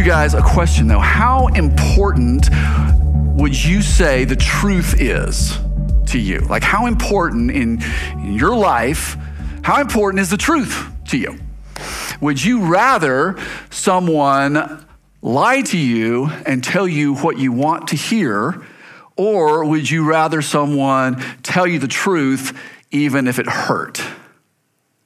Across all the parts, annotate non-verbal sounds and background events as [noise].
You guys a question though. How important would you say the truth is to you? Like, how important in, in your life, how important is the truth to you? Would you rather someone lie to you and tell you what you want to hear? Or would you rather someone tell you the truth even if it hurt?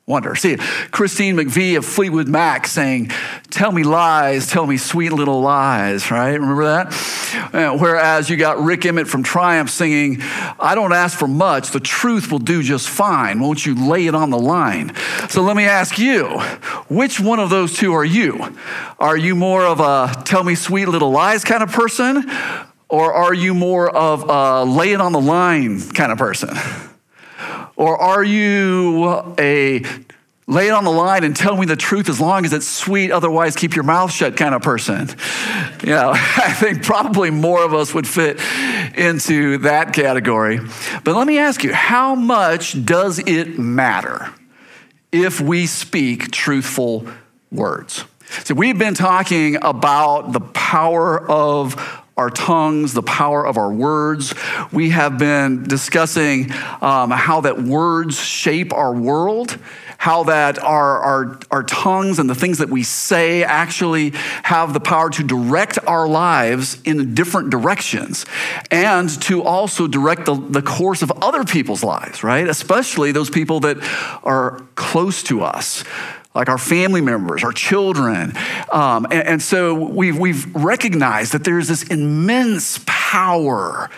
Wonder. See, Christine McVie of Fleetwood Mac saying, Tell me lies, tell me sweet little lies, right? Remember that? Uh, whereas you got Rik Emmett from Triumph singing, I don't ask for much, the truth will do just fine. Won't you lay it on the line? So let me ask you, which one of those two are you? Are you more of a tell me sweet little lies kind of person? Or are you more of a lay it on the line kind of person? Or are you a lay it on the line and tell me the truth as long as it's sweet, otherwise keep your mouth shut kind of person? You know, [laughs] I think probably more of us would fit into that category. But let me ask you, how much does it matter if we speak truthful words? So we've been talking about the power of our tongues, the power of our words. We have been discussing um, how that words shape our world, how that our, our, our tongues and the things that we say actually have the power to direct our lives in different directions and to also direct the, the course of other people's lives, right? Especially those people that are close to us like our family members, our children. Um, and, and, so we've, we've recognized that there's this immense power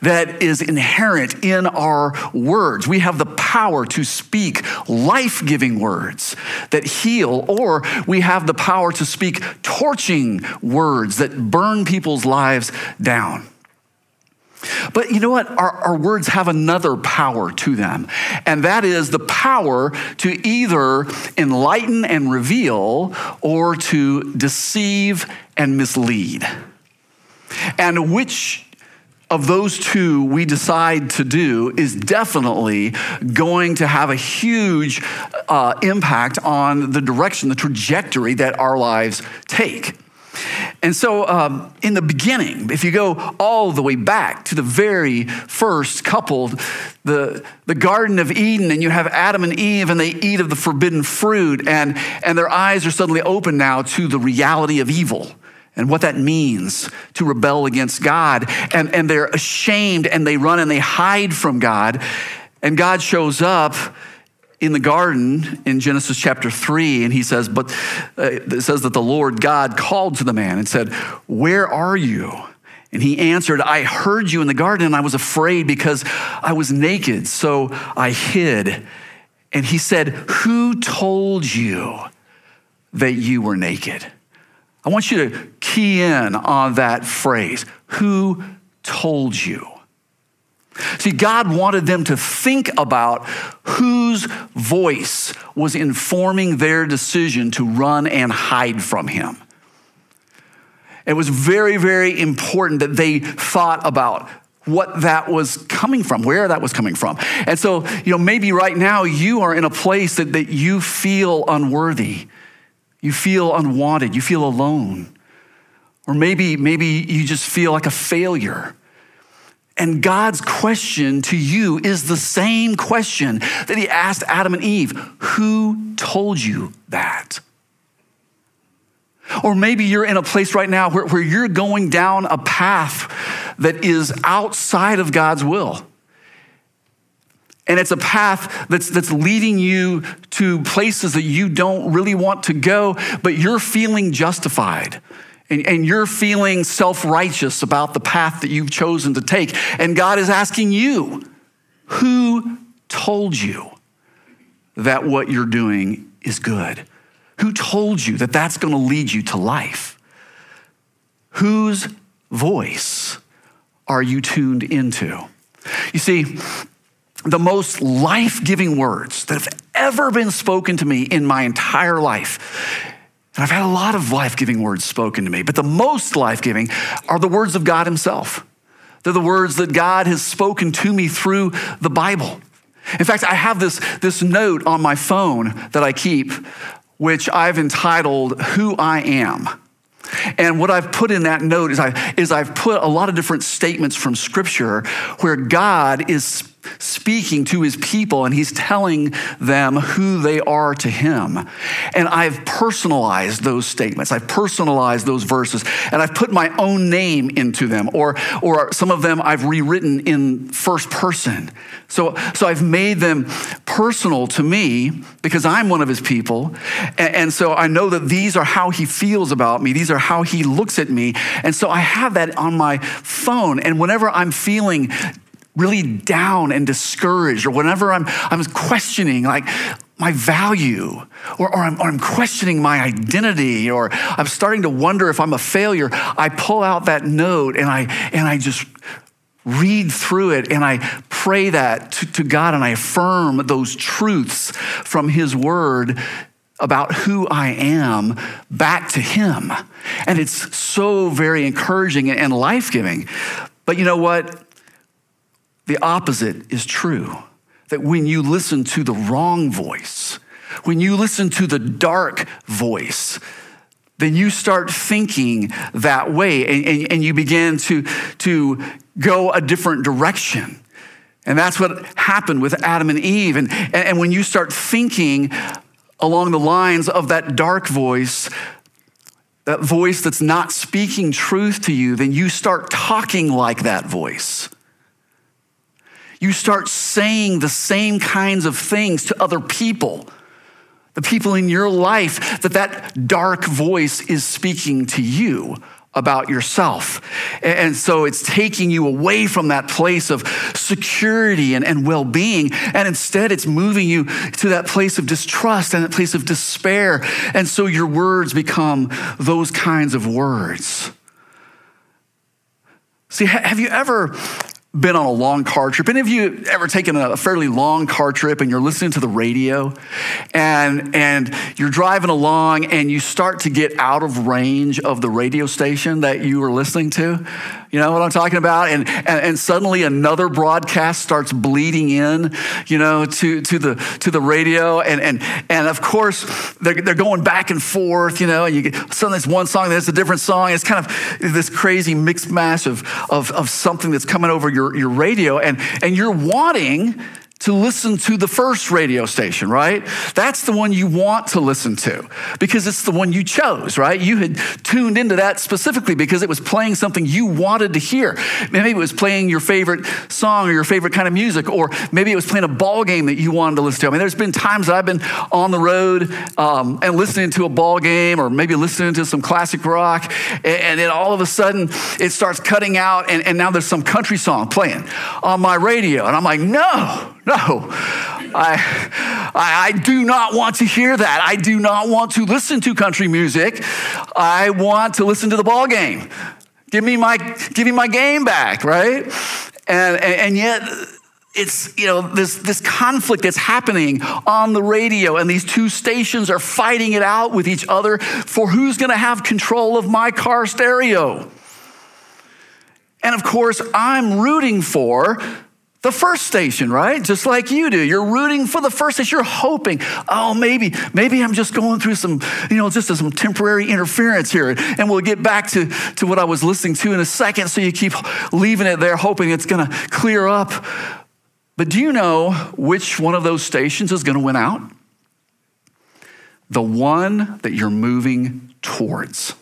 that is inherent in our words. We have the power to speak life giving words that heal, or we have the power to speak torching words that burn people's lives down. But you know what? Our, our, words have another power to them, and that is the power to either enlighten and reveal or to deceive and mislead. And which of those two we decide to do is definitely going to have a huge uh, impact on the direction, the trajectory that our lives take. And so, um, in the beginning, if you go all the way back to the very first couple, the, the Garden of Eden, and you have Adam and Eve, and they eat of the forbidden fruit, and, and their eyes are suddenly open now to the reality of evil and what that means to rebel against God. And, and they're ashamed and they run and they hide from God. And God shows up in the garden in Genesis chapter 3, and he says, But uh, it says that the Lord God called to the man and said, Where are you? And he answered, I heard you in the garden, and I was afraid because I was naked, so I hid. And he said, Who told you that you were naked? I want you to key in on that phrase. Who told you? See, God wanted them to think about whose voice was informing their decision to run and hide from Him. It was very, very important that they thought about what that was coming from, where that was coming from. And so, you know, maybe right now you are in a place that, that you feel unworthy, you feel unwanted, you feel alone. Or maybe, maybe you just feel like a failure. And God's question to you is the same question that He asked Adam and Eve Who told you that? Or maybe you're in a place right now where, where you're going down a path that is outside of God's will. And it's a path that's, that's leading you to places that you don't really want to go, but you're feeling justified and, and you're feeling self righteous about the path that you've chosen to take. And God is asking you, who told you that what you're doing is good? Who told you that that's going to lead you to life? Whose voice are you tuned into? You see, the most life giving words that have ever been spoken to me in my entire life and I've had a lot of life giving words spoken to me, but the most life giving are the words of God Himself. They're the words that God has spoken to me through the Bible. In fact, I have this, this note on my phone that I keep, which I've entitled Who I Am. and what I've put in that note is, I, is I've put a lot of different statements from Scripture where God is speaking to his people and he's telling them who they are to him. And I've personalized those statements. I've personalized those verses and I've put my own name into them or or some of them I've rewritten in first person. So so I've made them personal to me because I'm one of his people. And, and so I know that these are how he feels about me. These are how he looks at me. And so I have that on my phone and whenever I'm feeling really down and discouraged, or whenever I'm, I'm questioning like my value, or, or, I'm, or I'm questioning my identity, or I'm starting to wonder if I'm a failure, I pull out that note and I, and I just read through it and I pray that to, to God and I affirm those truths from His Word about who I am back to Him. And it's so very encouraging and life giving. But you know what? The opposite is true. That when you listen to the wrong voice, when you listen to the dark voice, then you start thinking that way and, and, and, you begin to, to go a different direction. And that's what happened with Adam and Eve. And, and when you start thinking along the lines of that dark voice, that voice that's not speaking truth to you, then you start talking like that voice you start saying the same kinds of things to other people the people in your life that that dark voice is speaking to you about yourself. And so it's taking you away from that place of security and, and well being. And instead, it's moving you to that place of distrust and that place of despair. And so your words become those kinds of words. See, have you ever been on a long car trip. Any of you ever taken a fairly long car trip and you're listening to the radio and, and you're driving along and you start to get out of range of the radio station that you were listening to? You know what I'm talking about? And, and, and, suddenly another broadcast starts bleeding in, you know, to, to, the, to the radio. And, and, and of course, they're, they're going back and forth, you know, and you get suddenly it's one song, then it's a different song. It's kind of this crazy mixed mash of, of, of something that's coming over your, your radio. And, and you're wanting to listen to the first radio station, right? That's the one you want to listen to because it's the one you chose, right? You had tuned into that specifically because it was playing something you wanted to hear. Maybe it was playing your favorite song or your favorite kind of music, or maybe it was playing a ball game that you wanted to listen to. I mean, there's been times that I've been on the road um, and listening to a ball game or maybe listening to some classic rock, and, and then all of a sudden it starts cutting out, and, and now there's some country song playing on my radio. And I'm like, no, no, I, I, do not want to hear that. I do not want to listen to country music. I want to listen to the ball game. Give me my, give me my game back, right? And, and, and yet, it's you know this this conflict that's happening on the radio and these two stations are fighting it out with each other for who's going to have control of my car stereo and of course i'm rooting for the first station, right? Just like you do. You're rooting for the first station. You're hoping, oh, maybe, maybe I'm just going through some, you know, just some temporary interference here. And we'll get back to, to what I was listening to in a second. So you keep leaving it there, hoping it's going to clear up. But do you know which one of those stations is going to win out? The one that you're moving towards.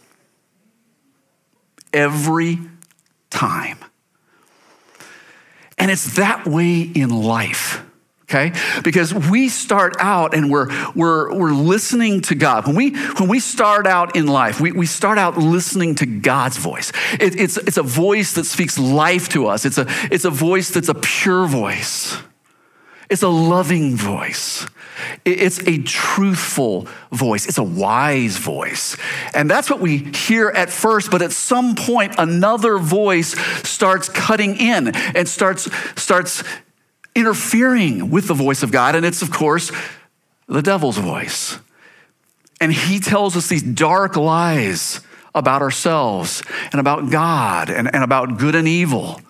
Every time. And it's that way in life. Okay? Because we start out and we're, we're, we're listening to God. When we, when we start out in life, we, we start out listening to God's voice. It, it's, it's a voice that speaks life to us, it's a, it's a voice that's a pure voice, it's a loving voice. It's a truthful voice. It's a wise voice. And that's what we hear at first, but at some point, another voice starts cutting in and starts, starts interfering with the voice of God. And it's, of course, the devil's voice. And he tells us these dark lies about ourselves and about God and, and about good and evil.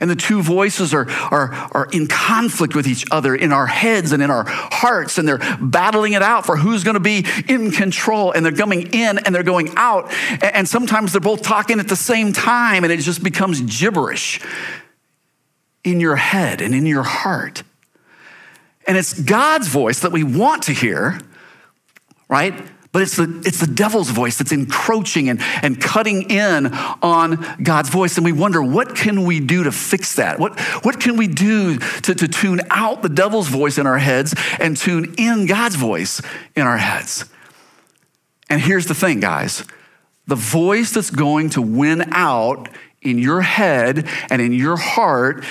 And the two voices are, are, are in conflict with each other in our heads and in our hearts, and they're battling it out for who's gonna be in control. And they're coming in and they're going out. And sometimes they're both talking at the same time, and it just becomes gibberish in your head and in your heart. And it's God's voice that we want to hear, right? But it's the, it's the devil's voice that's encroaching and, and cutting in on God's voice. And we wonder, what can we do to fix that? What, what can we do to, to tune out the devil's voice in our heads and tune in God's voice in our heads? And here's the thing, guys the voice that's going to win out in your head and in your heart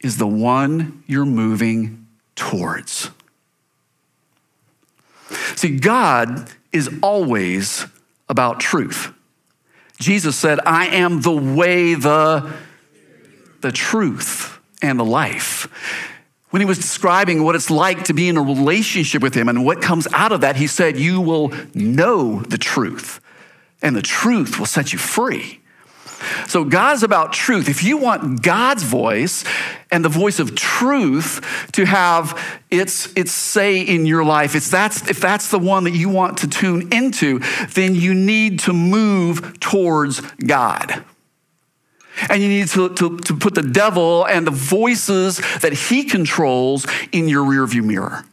is the one you're moving towards. See, God is always about truth. Jesus said, I am the way, the, the truth, and the life. When he was describing what it's like to be in a relationship with him and what comes out of that, he said, You will know the truth, and the truth will set you free. So God's about truth. If you want God's voice and the voice of truth to have its, its say in your life, it's that's, if that's the one that you want to tune into, then you need to move towards God. And you need to, to, to put the devil and the voices that he controls in your rearview mirror.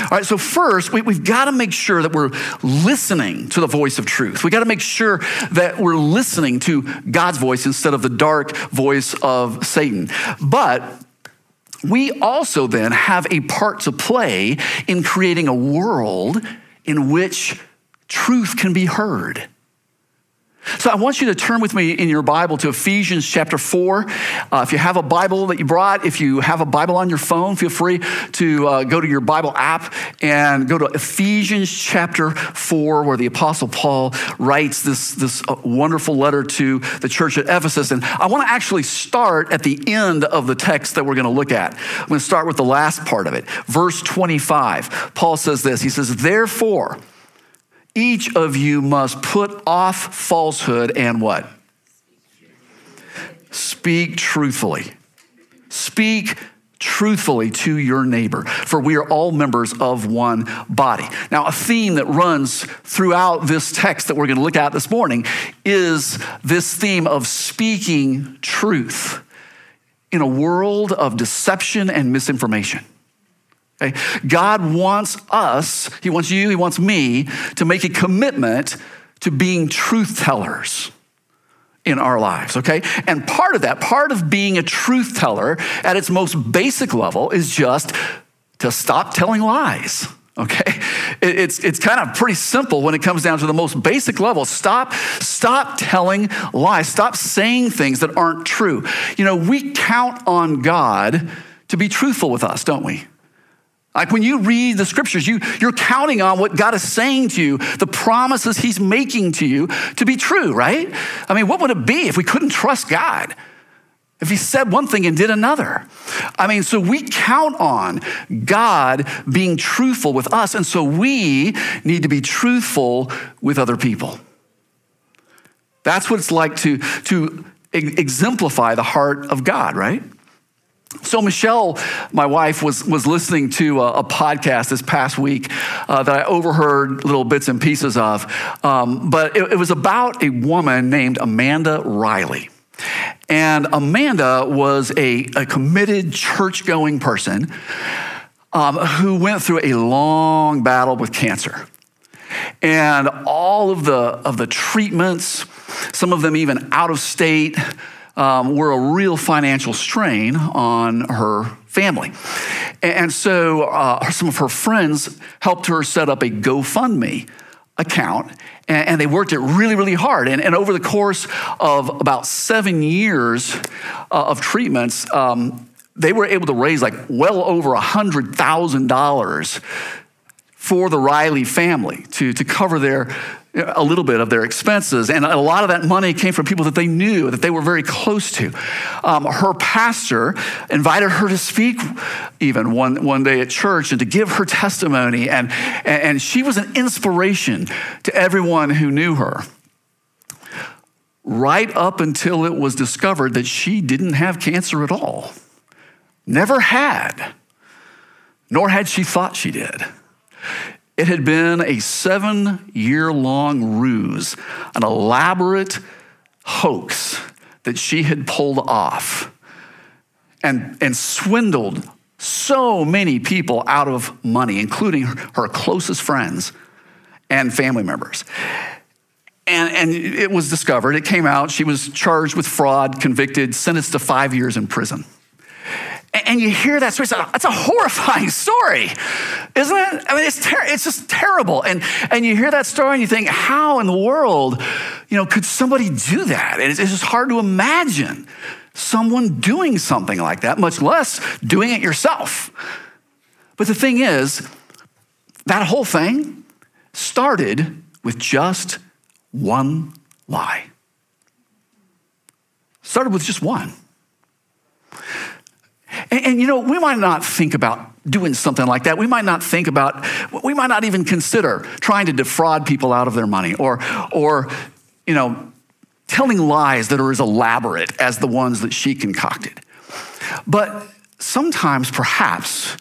All right, so first, we, have got to make sure that we're listening to the voice of truth. We've got to make sure that we're listening to God's voice instead of the dark voice of Satan. But we also then have a part to play in creating a world in which truth can be heard. So I want you to turn with me in your Bible to Ephesians chapter 4. Uh, if you have a Bible that you brought, if you have a Bible on your phone, feel free to uh, go to your Bible app and go to Ephesians chapter 4, where the Apostle Paul writes this, this uh, wonderful letter to the church at Ephesus. And I want to actually start at the end of the text that we're going to look at. I'm going to start with the last part of it. Verse 25. Paul says this He says, Therefore, each of you must put off falsehood and what? Speak truthfully. Speak truthfully to your neighbor, for we are all members of one body. Now, a theme that runs throughout this text that we're going to look at this morning is this theme of speaking truth in a world of deception and misinformation. Okay? God wants us, He wants you, He wants me to make a commitment to being truth tellers in our lives, okay? And part of that, part of being a truth teller at its most basic level is just to stop telling lies. Okay, it's, it's kind of pretty simple when it comes down to the most basic level. Stop, stop telling lies. Stop saying things that aren't true. You know, we count on God to be truthful with us, don't we? Like when you read the scriptures, you, you're counting on what God is saying to you, the promises He's making to you to be true, right? I mean, what would it be if we couldn't trust God? If He said one thing and did another? I mean, so we count on God being truthful with us, and so we need to be truthful with other people. That's what it's like to, to exemplify the heart of God, right? So Michelle, my wife, was was listening to a, a podcast this past week uh, that I overheard little bits and pieces of, um, but it, it was about a woman named Amanda Riley. And Amanda was a, a committed church going person um, who went through a long battle with cancer. And all of the, of the treatments, some of them even out of state, um, were a real financial strain on her family. And so uh, some of her friends helped her set up a GoFundMe account and, they worked it really, really hard. And, and, over the course of about seven years uh, of treatments, um, they were able to raise like well over a $100,000 for the Riley family to, to cover their a little bit of their expenses. And a lot of that money came from people that they knew, that they were very close to. Um, her pastor invited her to speak even one, one day at church and to give her testimony. And, and she was an inspiration to everyone who knew her. right up until it was discovered that she didn't have cancer at all. Never had, nor had she thought she did. It had been a seven year long ruse, an elaborate hoax that she had pulled off and, and swindled so many people out of money, including her closest friends and family members. And, and it was discovered, it came out, she was charged with fraud, convicted, sentenced to five years in prison. And you hear that story, it's a horrifying [laughs] story, isn't it? I mean, it's, ter- it's just terrible. And, and you hear that story and you think, how in the world, you know, could somebody do that? And it's, it's just hard to imagine someone doing something like that, much less doing it yourself. But the thing is, that whole thing started with just one lie. Started with just one. And, and, you know, we might not think about doing something like that. We might not think about, we might not even consider trying to defraud people out of their money or, or you know, telling lies that are as elaborate as the ones that she concocted. But sometimes, perhaps,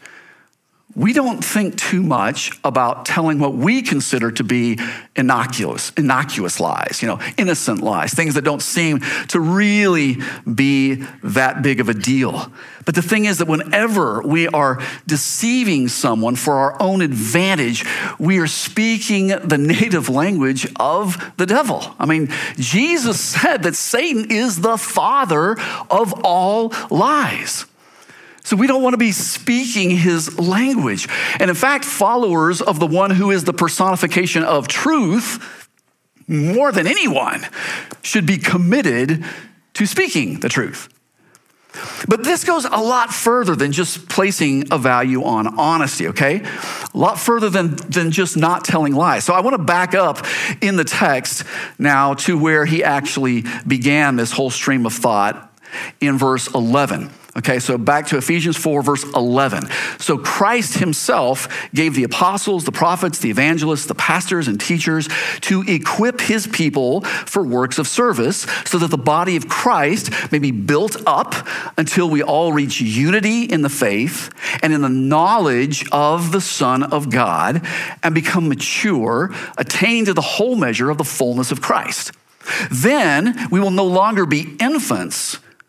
we don't think too much about telling what we consider to be innocuous, innocuous lies, you know, innocent lies, things that don't seem to really be that big of a deal. But the thing is that whenever we are deceiving someone for our own advantage, we are speaking the native language of the devil. I mean, Jesus said that Satan is the father of all lies. So we don't want to be speaking his language. And in fact, followers of the one who is the personification of truth, more than anyone, should be committed to speaking the truth. But this goes a lot further than just placing a value on honesty, okay? A lot further than, than just not telling lies. So I want to back up in the text now to where he actually began this whole stream of thought in verse 11. Okay, so back to Ephesians 4, verse 11. So Christ himself gave the apostles, the prophets, the evangelists, the pastors, and teachers to equip his people for works of service so that the body of Christ may be built up until we all reach unity in the faith and in the knowledge of the Son of God and become mature, attain to the whole measure of the fullness of Christ. Then we will no longer be infants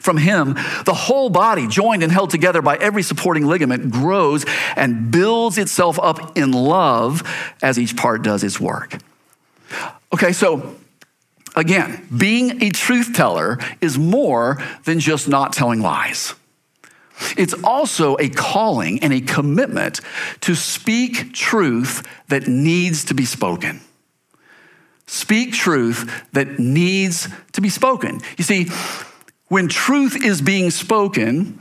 From him, the whole body, joined and held together by every supporting ligament, grows and builds itself up in love as each part does its work. Okay, so again, being a truth teller is more than just not telling lies. It's also a calling and a commitment to speak truth that needs to be spoken. Speak truth that needs to be spoken. You see, when truth is being spoken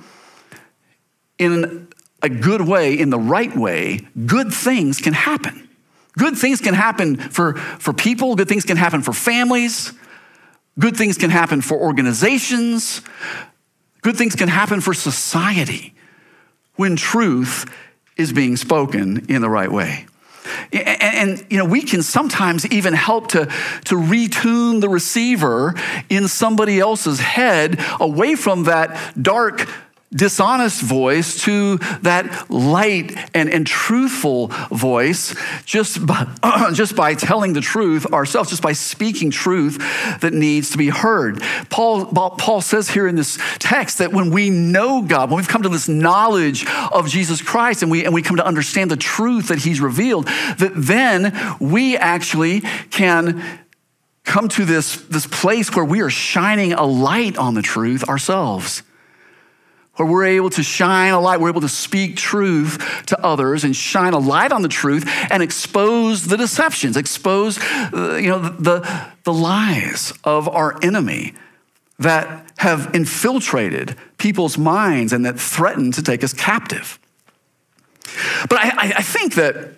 in a good way, in the right way, good things can happen. Good things can happen for, for people, good things can happen for families, good things can happen for organizations, good things can happen for society when truth is being spoken in the right way. And, and, you know, we can sometimes even help to, to retune the receiver in somebody else's head away from that dark dishonest voice to that light and, and truthful voice just by, [clears throat] just by telling the truth ourselves, just by speaking truth that needs to be heard. Paul, Paul says here in this text that when we know God, when we've come to this knowledge of Jesus Christ and we, and we come to understand the truth that he's revealed, that then we actually can come to this, this place where we are shining a light on the truth ourselves where we're able to shine a light, we're able to speak truth to others and shine a light on the truth and expose the deceptions, expose uh, you know, the, the lies of our enemy that have infiltrated people's minds and that threaten to take us captive. But I, I think that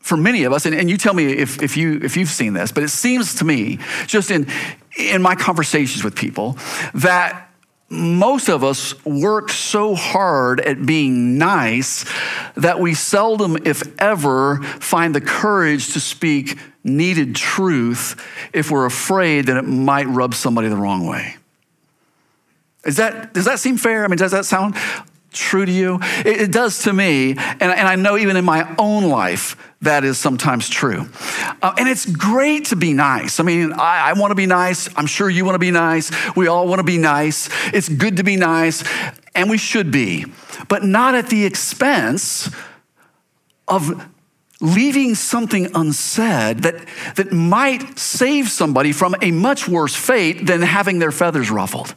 for many of us, and, and you tell me if, if, you, if you've seen this, but it seems to me, just in, in my conversations with people, that most of us work so hard at being nice that we seldom, if ever, find the courage to speak needed truth if we're afraid that it might rub somebody the wrong way. Is that, does that seem fair? I mean, does that sound true to you? It, it does to me, and, and I know even in my own life, that is sometimes true. Uh, and it's great to be nice. I mean, I, I want to be nice. I'm sure you want to be nice. We all want to be nice. It's good to be nice, and we should be, but not at the expense of leaving something unsaid that, that might save somebody from a much worse fate than having their feathers ruffled.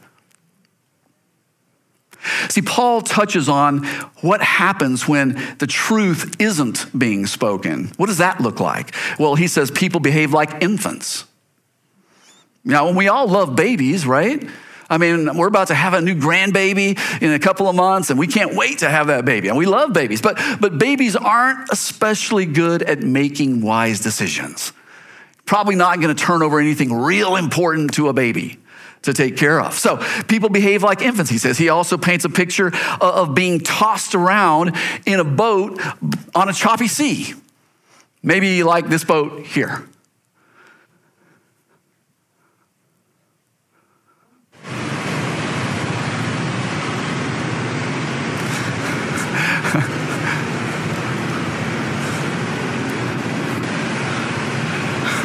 See, Paul touches on what happens when the truth isn't being spoken. What does that look like? Well, he says people behave like infants. Now, we all love babies, right? I mean, we're about to have a new grandbaby in a couple of months, and we can't wait to have that baby. And we love babies, but, but babies aren't especially good at making wise decisions. Probably not going to turn over anything real important to a baby to take care of. So people behave like infants, he says. He also paints a picture of being tossed around in a boat on a choppy sea. Maybe like this boat here.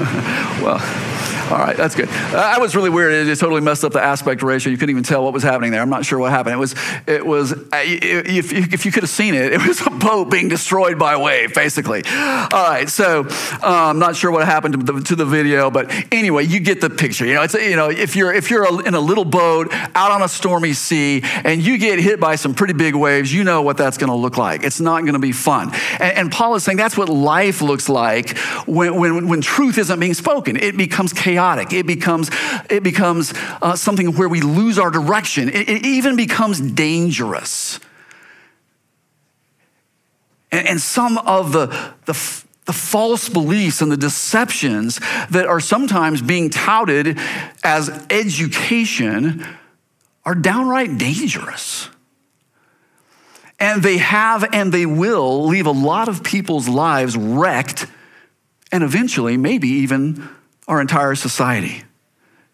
[laughs] well, all right, that's good. Uh, that was really weird. It totally messed up the aspect ratio. You couldn't even tell what was happening there. I'm not sure what happened. It was, it was. Uh, if, if you could have seen it, [laughs] it was a boat being destroyed by a wave, basically. All right, so I'm not sure what happened to the, to the video, but anyway, you get the picture. You know, it's you know, if you're if you're in a little boat out on a stormy sea and you get hit by some pretty big waves, you know what that's going to look like. It's not going to be fun. And, and Paul is saying that's what life looks like when, when when truth isn't being spoken. It becomes chaotic chaotic. It becomes, it becomes uh, something where we lose our direction. It, it even becomes dangerous. And, and some of the, the, the false beliefs and the deceptions that are sometimes being touted as education are downright dangerous. And they have and they will leave a lot of people's lives wrecked and eventually, maybe even our entire society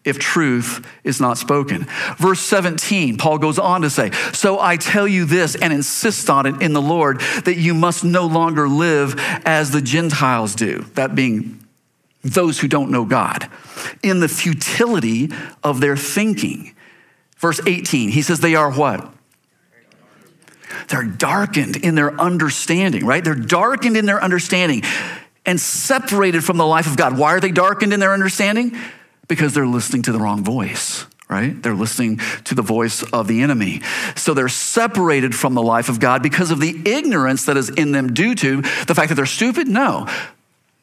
if truth is not spoken. Verse 17, Paul goes on to say, So I tell you this and insist on it in the Lord that you must no longer live as the Gentiles do, that being those who don't know God, in the futility of their thinking. Verse 18, he says, They are what? They're darkened in their understanding, right? They're darkened in their understanding and separated from the life of God. Why are they darkened in their understanding? Because they're listening to the wrong voice right? They're listening to the voice of the enemy. So they're separated from the life of God because of the ignorance that is in them due to the fact that they're stupid? No,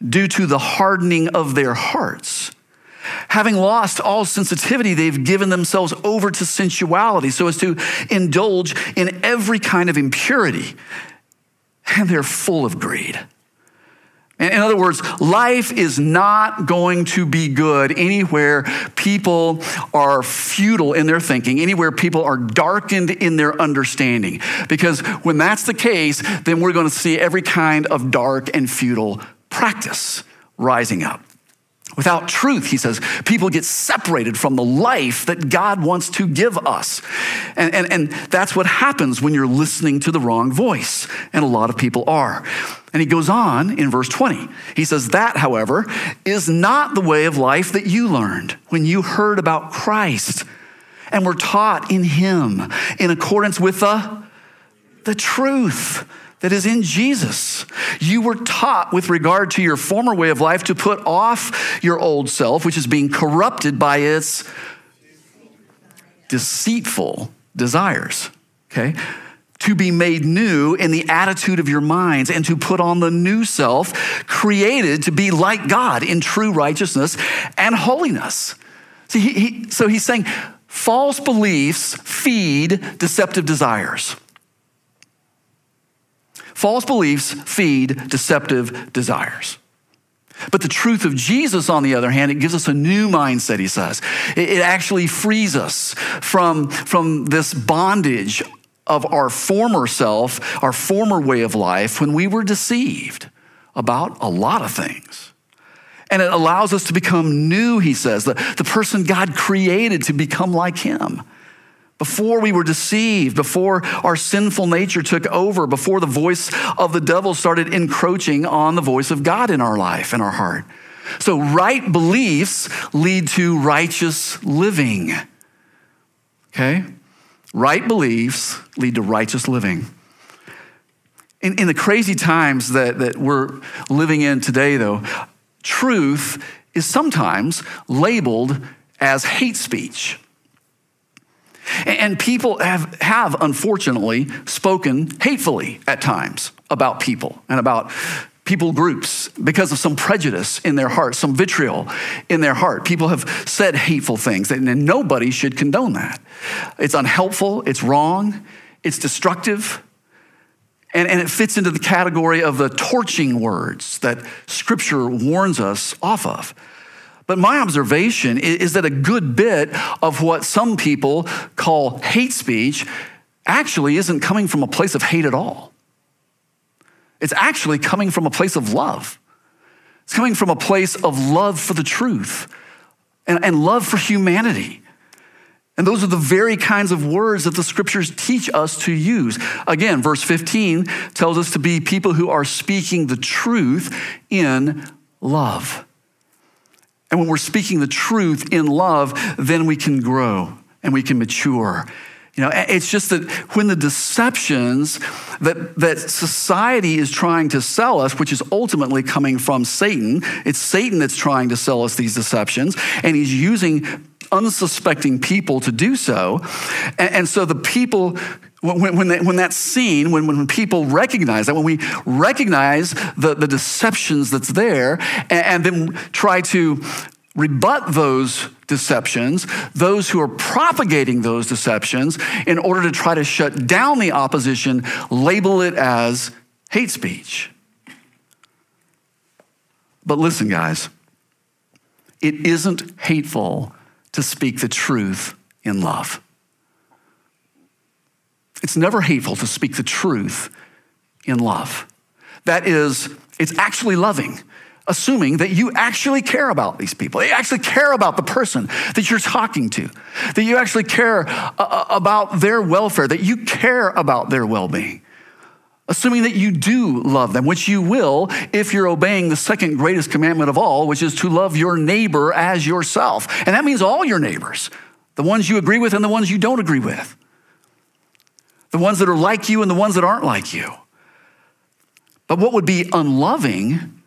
due to the hardening of their hearts. Having lost all sensitivity, they've given themselves over to sensuality so as to indulge in every kind of impurity. And they're full of greed. In other words, life is not going to be good anywhere people are futile in their thinking, anywhere people are darkened in their understanding. Because when that's the case, then we're going to see every kind of dark and futile practice rising up. Without truth, he says, people get separated from the life that God wants to give us. And, and, and that's what happens when you're listening to the wrong voice. And a lot of people are. And he goes on in verse 20. He says, That, however, is not the way of life that you learned when you heard about Christ and were taught in him in accordance with the, the truth that is in Jesus. You were taught with regard to your former way of life to put off your old self, which is being corrupted by its deceitful desires. Okay? To be made new in the attitude of your minds and to put on the new self, created to be like God in true righteousness and holiness. See, he, he, so he's saying, false beliefs feed deceptive desires. False beliefs feed deceptive desires. But the truth of Jesus, on the other hand, it gives us a new mindset, he says. It, actually frees us from, from this bondage of our former self, our former way of life, when we were deceived about a lot of things. And it allows us to become new, he says, the, the person God created to become like him. Before we were deceived, before our sinful nature took over, before the voice of the devil started encroaching on the voice of God in our life, in our heart. So, right beliefs lead to righteous living. Okay? Right beliefs lead to righteous living. In, in the crazy times that, that we're living in today, though, truth is sometimes labeled as hate speech. And people have, have unfortunately spoken hatefully at times about people and about people groups because of some prejudice in their heart, some vitriol in their heart. People have said hateful things, and nobody should condone that. It's unhelpful, it's wrong, it's destructive, and, and it fits into the category of the torching words that Scripture warns us off of. But my observation is that a good bit of what some people call hate speech actually isn't coming from a place of hate at all. It's actually coming from a place of love. It's coming from a place of love for the truth and, and love for humanity. And those are the very kinds of words that the scriptures teach us to use. Again, verse 15 tells us to be people who are speaking the truth in love. And when we're speaking the truth in love, then we can grow and we can mature. You know, it's just that when the deceptions that, that society is trying to sell us, which is ultimately coming from Satan, it's Satan that's trying to sell us these deceptions, and he's using unsuspecting people to do so. And, and so the people when, when, when that's seen, when, when people recognize that, when we recognize the, the deceptions that's there and, and then try to rebut those deceptions, those who are propagating those deceptions, in order to try to shut down the opposition, label it as hate speech. But listen, guys, it isn't hateful to speak the truth in love. It's never hateful to speak the truth in love. That is, it's actually loving, assuming that you actually care about these people. You actually care about the person that you're talking to, that you actually care uh, uh, about their welfare, that you care about their well being. Assuming that you do love them, which you will if you're obeying the second greatest commandment of all, which is to love your neighbor as yourself. And that means all your neighbors, the ones you agree with and the ones you don't agree with the ones that are like you and the ones that aren't like you. But what would be unloving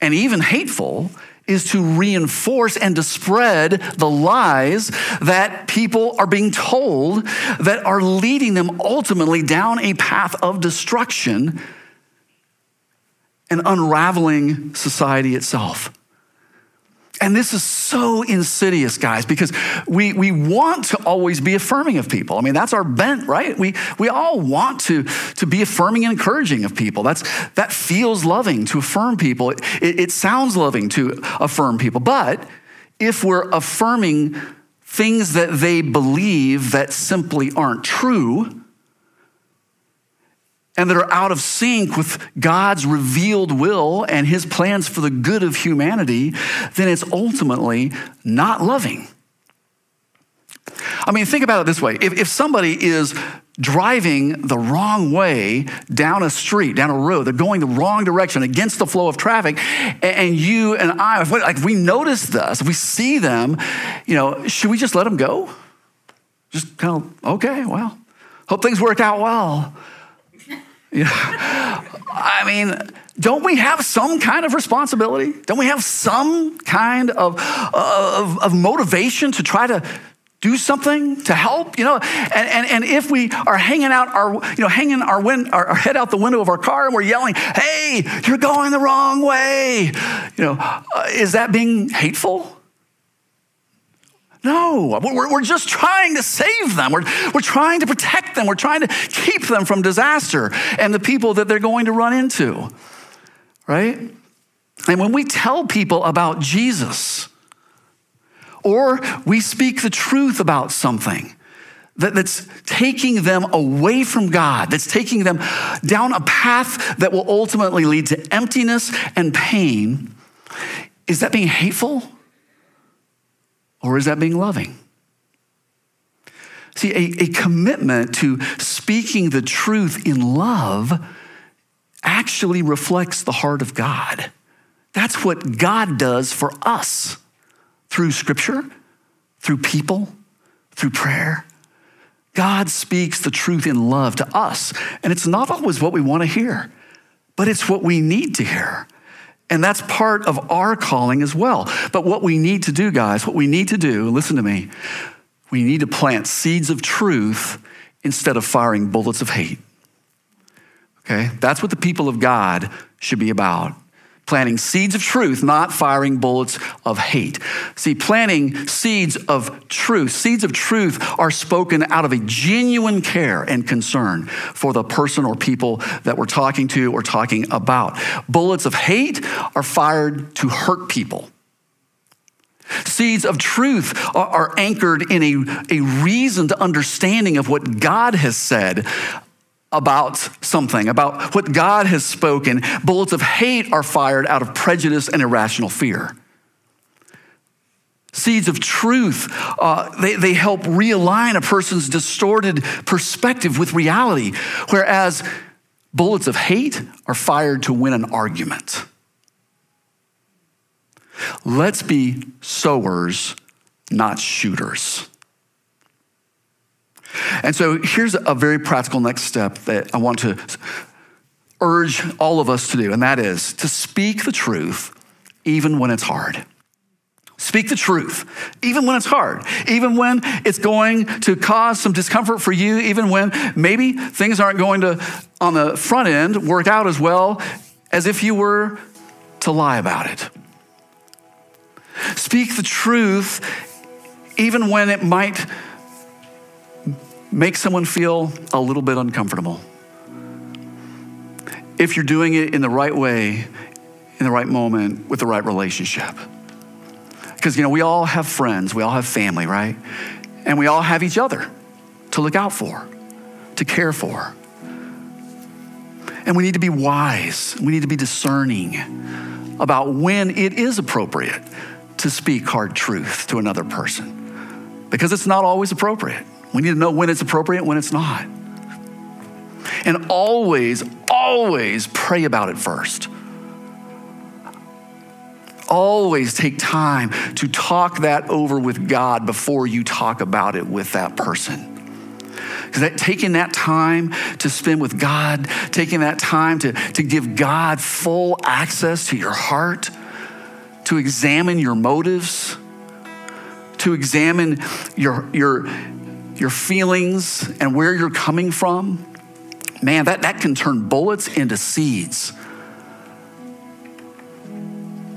and even hateful is to reinforce and to spread the lies that people are being told that are leading them ultimately down a path of destruction and unraveling society itself. And this is so insidious, guys, because we, we want to always be affirming of people. I mean, that's our bent, right? We, we all want to, to be affirming and encouraging of people. That's, that feels loving to affirm people. It, it, it sounds loving to affirm people. But if we're affirming things that they believe that simply aren't true, and that are out of sync with God's revealed will and his plans for the good of humanity, then it's ultimately not loving. I mean, think about it this way if, if somebody is driving the wrong way down a street, down a road, they're going the wrong direction against the flow of traffic, and you and I, if we, like, if we notice this, if we see them, you know, should we just let them go? Just kind of, okay, well, hope things work out well. I mean, don't we have some kind of responsibility? Don't we have some kind of, of, of motivation to try to do something to help, you know. And, and, and if we are hanging out our, you know, hanging our, win, our, our, head out the window of our car and we're yelling, hey, you're going the wrong way, you know, uh, is that being hateful? No, we're, we're just trying to save them. We're, we're trying to protect them. We're trying to keep them from disaster and the people that they're going to run into, right? And when we tell people about Jesus, or we speak the truth about something, that, that's taking them away from God, that's taking them down a path that will ultimately lead to emptiness and pain, is that being hateful or is that being loving? See, a, a commitment to speaking the truth in love actually reflects the heart of God. That's what God does for us through scripture, through people, through prayer. God speaks the truth in love to us. And it's not always what we want to hear, but it's what we need to hear. And that's part of our calling as well. But what we need to do, guys, what we need to do, listen to me, we need to plant seeds of truth instead of firing bullets of hate. Okay? That's what the people of God should be about planting seeds of truth, not firing bullets of hate. See, planting seeds of truth, seeds of truth are spoken out of a genuine care and concern for the person or people that we're talking to or talking about. Bullets of hate are fired to hurt people. Seeds of truth are, anchored in a, a reasoned understanding of what God has said about something, about what God has spoken. Bullets of hate are fired out of prejudice and irrational fear. Seeds of truth, uh, they, they help realign a person's distorted perspective with reality, whereas bullets of hate are fired to win an argument. Let's be sowers, not shooters. And so here's a very practical next step that I want to urge all of us to do, and that is to speak the truth even when it's hard. Speak the truth, even when it's hard, even when it's going to cause some discomfort for you, even when maybe things aren't going to, on the front end, work out as well as if you were to lie about it. Speak the truth, even when it might make someone feel a little bit uncomfortable. If you're doing it in the right way, in the right moment, with the right relationship. Because, you know, we all have friends, we all have family, right? And we all have each other to look out for, to care for. And we need to be wise, we need to be discerning about when it is appropriate to speak hard truth to another person, because it's not always appropriate. We need to know when it's appropriate, when it's not. And always, always pray about it first. Always take time to talk that over with God before you talk about it with that person. Because that, taking that time to spend with God, taking that time to, to give God full access to your heart, to examine your motives, to examine your, your, your feelings and where you're coming from, man, that, that can turn bullets into seeds.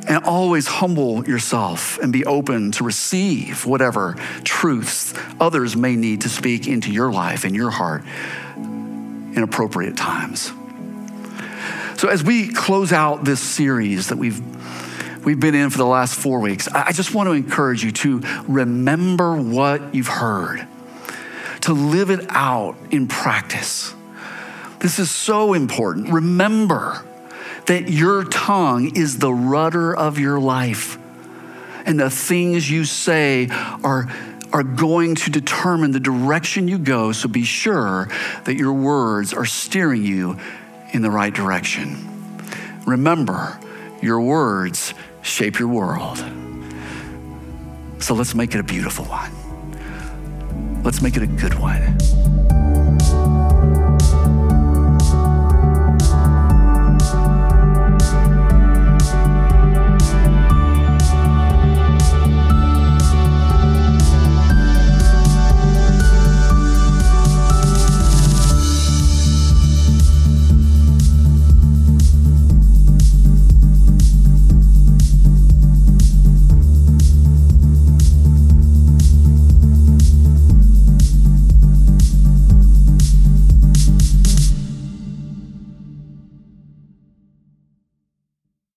And always humble yourself and be open to receive whatever truths others may need to speak into your life and your heart in appropriate times. So, as we close out this series that we've we've been in for the last four weeks, I just want to encourage you to remember what you've heard to live it out in practice. This is so important. Remember that your tongue is the rudder of your life, and the things you say are, are going to determine the direction you go. So be sure that your words are steering you in the right direction. Remember, your words shape your world. So let's make it a beautiful one. Let's make it a good one.